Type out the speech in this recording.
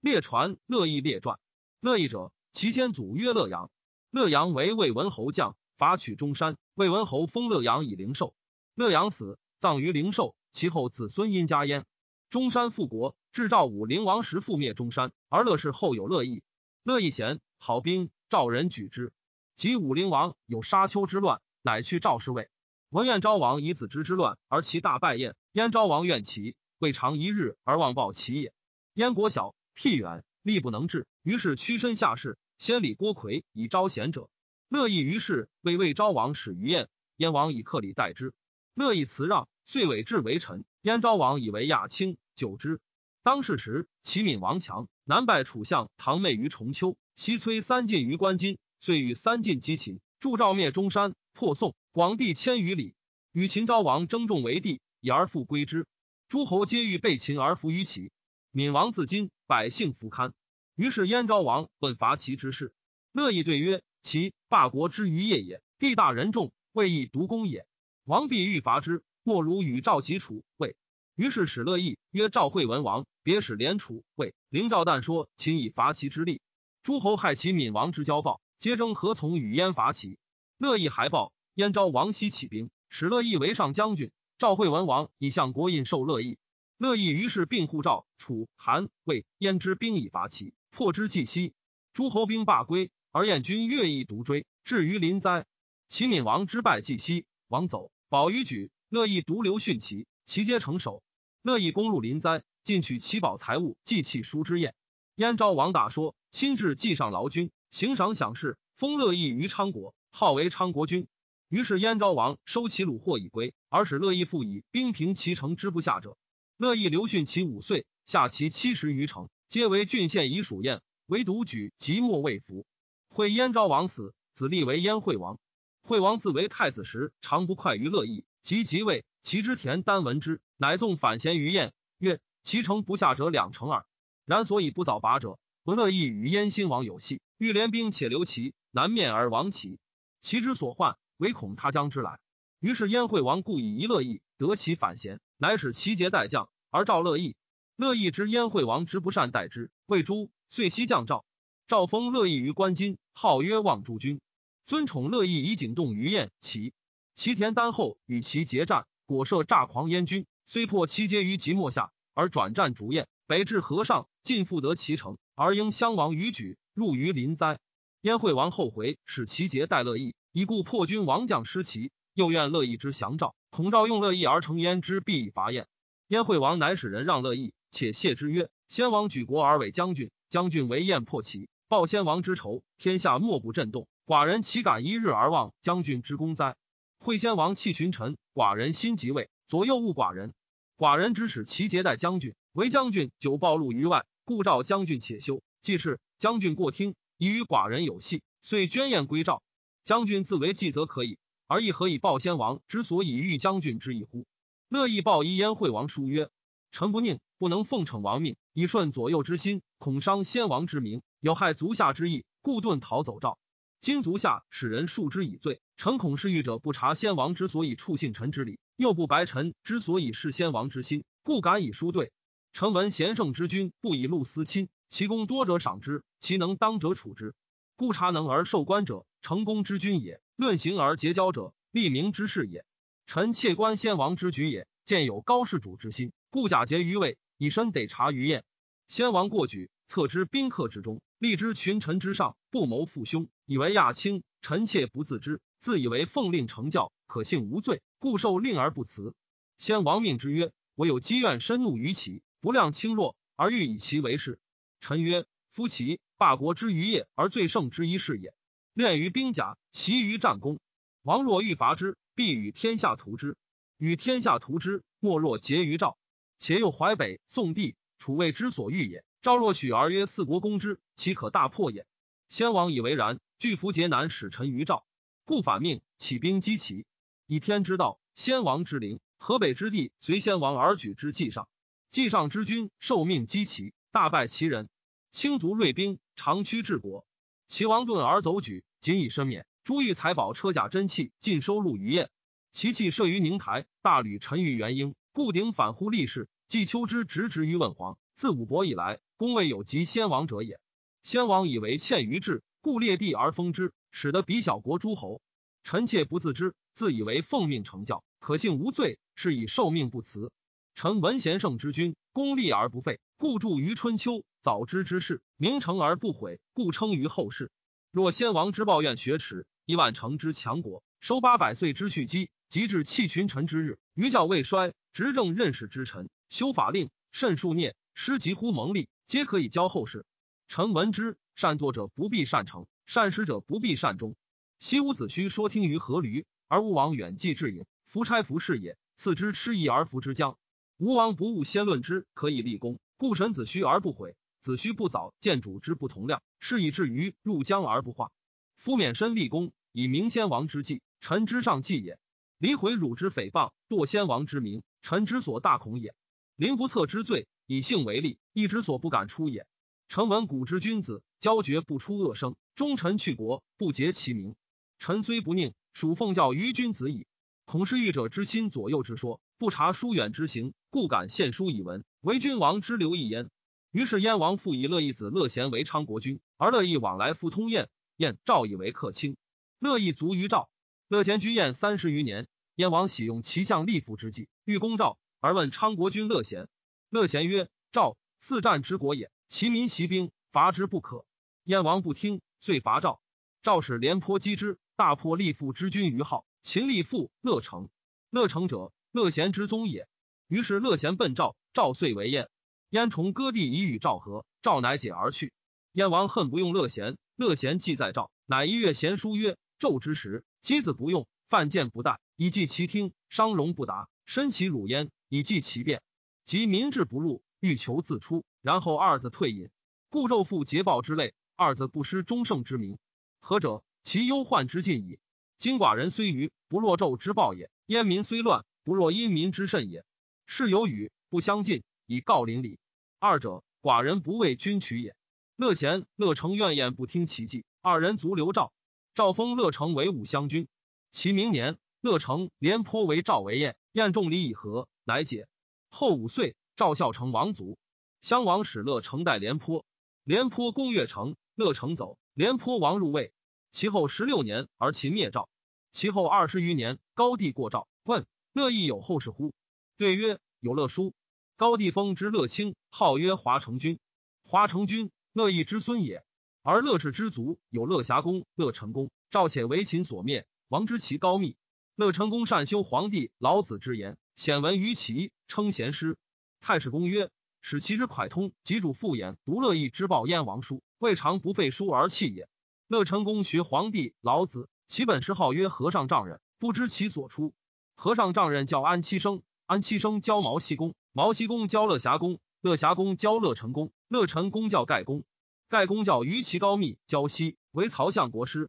列传乐毅列传。乐毅者，其先祖曰乐阳。乐阳为魏文侯将，伐取中山。魏文侯封乐阳以灵寿。乐阳死，葬于灵寿。其后子孙因家焉。中山复国，至赵武灵王时覆灭中山，而乐氏后有乐毅。乐毅贤，好兵，赵人举之。及武灵王有沙丘之乱，乃去赵氏位。文燕昭王以子之之乱，而其大败燕。燕昭王怨其，未尝一日而忘报其也。燕国小，僻远，力不能治，于是屈身下士。先礼郭奎以招贤者，乐意于是为魏昭王使于燕，燕王以克礼待之。乐意辞让，遂委至为臣。燕昭王以为亚卿，久之。当世时，齐闵王强，南败楚相唐妹于重丘，西摧三晋于关津，遂与三晋击秦，助赵灭中山，破宋，广地千余里，与秦昭王争众为帝，以而复归之。诸侯皆欲被秦而服于齐。闵王自今，百姓弗堪。于是燕昭王问伐齐之事，乐毅对曰：“齐霸国之于业也，地大人众，未易独攻也。王必欲伐之，莫如与赵齐楚、魏。”于是使乐毅曰：“赵惠文王，别使连楚、魏。灵赵旦说秦以伐齐之力，诸侯害其闵王之交暴，皆争何从与燕伐齐。乐毅还报，燕昭王西起兵，使乐毅为上将军。赵惠文王以相国印授乐毅。乐毅于是并护赵、楚、韩、魏、燕之兵以伐齐。”破之既息，诸侯兵罢归，而燕军越意独追，至于临灾。齐闵王之败既息，王走，保于举，乐毅独留殉齐，齐皆成守。乐毅攻入临灾，进取齐宝财物，祭器书之宴。燕昭王大说，亲至祭上劳军，行赏享事，封乐毅于昌国，号为昌国君。于是燕昭王收其虏获以归，而使乐毅复以兵平其城之不下者。乐毅留训其五岁，下其七十余城。皆为郡县以属燕，唯独举即墨未服。会燕昭王死，子立为燕惠王。惠王自为太子时，常不快于乐毅。及即位，其之田单闻之，乃纵反贤于燕，曰：“其城不下者两成耳。”然所以不早拔者，不乐意与燕兴王有隙，欲联兵且留其南面而亡其。其之所患，唯恐他将之来。于是燕惠王故以一乐毅得其反贤，乃使齐节代将而赵乐毅。乐毅之燕惠王之不善待之，谓诸遂西降赵。赵封乐毅于关津，号曰望诸君，尊宠乐毅以景动于燕。齐齐田丹后与其结战，果设诈狂燕军，虽破其节于即墨下，而转战逐燕，北至河上，尽复得其城，而应襄王于举，入于临灾。燕惠王后悔，使其节待乐毅，以故破军王将失齐，又愿乐毅之降赵，恐赵用乐毅而成燕之，必以伐燕。燕惠王乃使人让乐毅。且谢之曰：“先王举国而为将军，将军为燕破齐，报先王之仇，天下莫不震动。寡人岂敢一日而忘将军之功哉？”惠先王弃群臣，寡人心即位，左右误寡人。寡人指使其节待将军，为将军久暴露于外，故召将军且休。既是将军过听，已与寡人有隙，遂捐宴归赵。将军自为计则可以，而亦何以报先王之所以欲将军之意乎？乐意报一燕惠王书曰：“臣不宁。”不能奉承王命，以顺左右之心，恐伤先王之名，有害足下之意，故遁逃走赵。今足下使人数之以罪，臣恐是欲者不察先王之所以处信臣之礼，又不白臣之所以事先王之心，故敢以书对。臣闻贤圣之君不以禄私亲，其功多者赏之，其能当者处之。故察能而受官者，成功之君也；论行而结交者，立名之士也。臣窃观先王之举也，见有高士主之心，故假节于位。以身得察于燕，先王过举，策之宾客之中，立之群臣之上，不谋父兄，以为亚卿。臣妾不自知，自以为奉令成教，可信无罪，故受令而不辞。先王命之曰：“我有积怨深怒于其，不量轻弱，而欲以其为事。”臣曰：“夫其霸国之余业，而最盛之一事也。练于兵甲，习于战功。王若欲伐之，必与天下图之。与天下图之，莫若结于赵。”且又淮北、宋地、楚魏之所欲也。赵若许而曰四国攻之，岂可大破也？先王以为然。拒服节难使臣于赵，故反命起兵击齐。以天之道，先王之灵，河北之地随先王而举之。计上，计上之君受命击齐，大败齐人。轻卒锐兵，长驱治国。齐王遁而走举，仅以身免。珠玉财宝、车甲珍器尽收录于燕。其器设于宁台，大吕沉于元婴。故鼎反乎立世，季秋之直直于问皇，自武伯以来，公未有及先王者也。先王以为欠于志，故列地而封之，使得比小国诸侯。臣妾不自知，自以为奉命成教，可幸无罪，是以受命不辞。臣闻贤圣之君，功立而不废，故著于春秋；早知之事，名成而不毁，故称于后世。若先王之抱怨学耻，一万城之强国，收八百岁之蓄积，及至弃群臣之日，余教未衰，执政任使之臣，修法令，慎数孽，失及乎蒙利，皆可以教后世。臣闻之，善作者不必善成，善始者不必善终。昔伍子胥说听于阖闾，而吴王远寄至也，夫差服事也。赐之失意而服之将。吴王不务先论之，可以立功，故神子胥而不悔。子胥不早见主之不同量，是以至于入江而不化。夫免身立功，以明先王之计，臣之上计也。离毁汝之诽谤，堕先王之名，臣之所大恐也。临不测之罪，以性为利，亦之所不敢出也。臣闻古之君子，交绝不出恶声，忠臣去国，不结其名。臣虽不佞，属奉教于君子矣。恐是欲者之心左右之说，不察疏远之行，故敢献书以闻，为君王之留一焉。于是燕王复以乐毅子乐贤为昌国君，而乐毅往来复通燕，燕赵以为客卿。乐毅卒于赵，乐贤居燕三十余年。燕王喜用其相立父之计，欲攻赵，而问昌国君乐贤。乐贤曰：“赵四战之国也。”其民习兵，伐之不可。燕王不听，遂伐赵。赵使廉颇击之，大破立父之军于号。秦立父乐成，乐成者，乐贤之宗也。于是乐贤奔赵，赵遂为燕。燕崇割地以与赵和，赵乃解而去。燕王恨不用乐贤，乐贤既在赵，乃一月贤书曰：“纣之时，箕子不用，犯贱不待，以记其听；商容不达，申其辱焉，以记其变。及民志不入，欲求自出。”然后二子退隐，故纣复桀暴之类。二子不失忠圣之名，何者？其忧患之尽矣。今寡人虽愚，不若纣之暴也；燕民虽乱，不若殷民之甚也。是有与不相近，以告邻里。二者，寡人不为君取也。乐贤、乐成怨言不听其计，二人卒留赵。赵封乐成为武襄君。其明年，乐成廉颇为赵为燕，燕众礼以和，乃解。后五岁，赵孝成王卒。襄王使乐成代廉颇，廉颇攻越城，乐成走，廉颇王入魏。其后十六年，而秦灭赵。其后二十余年，高帝过赵，问乐毅有后事乎？对曰：有乐书。高帝封之乐卿，号曰华成君。华成君，乐毅之孙也。而乐氏之族有乐侠公、乐成公。赵且为秦所灭，王之其高密。乐成公善修皇帝老子之言，显闻于齐，称贤师。太史公曰。使其之蒯通，及主父言独乐毅之报燕王书，未尝不废书而弃也。乐成公学皇帝老子，其本师号曰和尚丈人，不知其所出。和尚丈人教安七生，安七生教毛西公，毛西公教乐侠公，乐霞公教乐成公，乐成公教盖公，盖公教于其高密，教西为曹相国师。